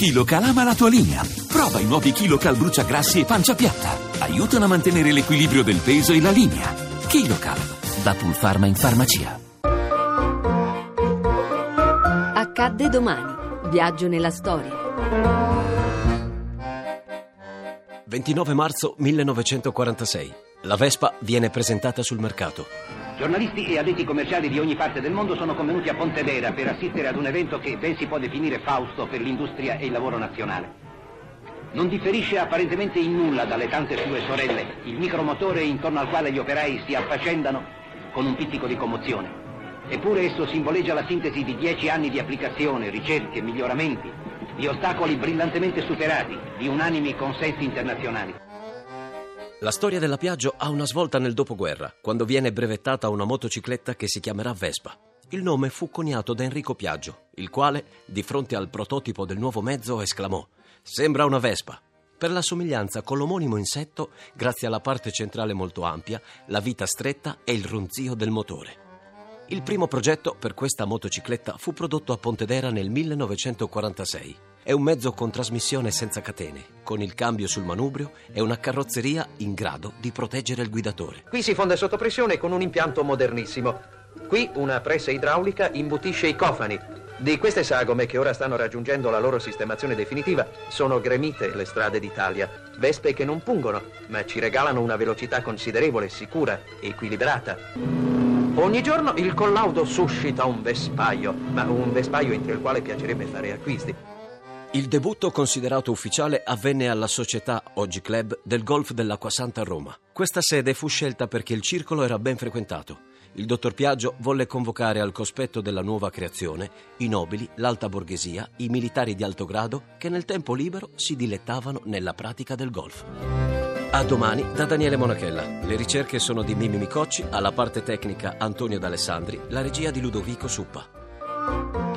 KiloCal ama la tua linea. Prova i nuovi KiloCal bruciagrassi e pancia piatta. Aiutano a mantenere l'equilibrio del peso e la linea. KiloCal, da Pulpharma in farmacia. Accadde domani. Viaggio nella storia. 29 marzo 1946. La Vespa viene presentata sul mercato. Giornalisti e addetti commerciali di ogni parte del mondo sono convenuti a Pontedera per assistere ad un evento che ben si può definire fausto per l'industria e il lavoro nazionale. Non differisce apparentemente in nulla dalle tante sue sorelle, il micromotore intorno al quale gli operai si affaccendano con un pizzico di commozione. Eppure esso simboleggia la sintesi di dieci anni di applicazione, ricerche, miglioramenti, di ostacoli brillantemente superati, di unanimi consensi internazionali. La storia della Piaggio ha una svolta nel dopoguerra, quando viene brevettata una motocicletta che si chiamerà Vespa. Il nome fu coniato da Enrico Piaggio, il quale, di fronte al prototipo del nuovo mezzo, esclamò: Sembra una Vespa. Per la somiglianza con l'omonimo insetto, grazie alla parte centrale molto ampia, la vita stretta e il ronzio del motore. Il primo progetto per questa motocicletta fu prodotto a Pontedera nel 1946. È un mezzo con trasmissione senza catene, con il cambio sul manubrio e una carrozzeria in grado di proteggere il guidatore. Qui si fonde sotto pressione con un impianto modernissimo. Qui una pressa idraulica imbutisce i cofani. Di queste sagome che ora stanno raggiungendo la loro sistemazione definitiva sono gremite le strade d'Italia. Vespe che non pungono, ma ci regalano una velocità considerevole, sicura, equilibrata. Ogni giorno il collaudo suscita un vespaio, ma un vespaio entro il quale piacerebbe fare acquisti. Il debutto considerato ufficiale avvenne alla società, oggi club, del Golf dell'Acquasanta a Roma. Questa sede fu scelta perché il circolo era ben frequentato. Il dottor Piaggio volle convocare al cospetto della nuova creazione i nobili, l'alta borghesia, i militari di alto grado che nel tempo libero si dilettavano nella pratica del golf. A domani da Daniele Monachella. Le ricerche sono di Mimi Micocci, alla parte tecnica Antonio D'Alessandri, la regia di Ludovico Suppa.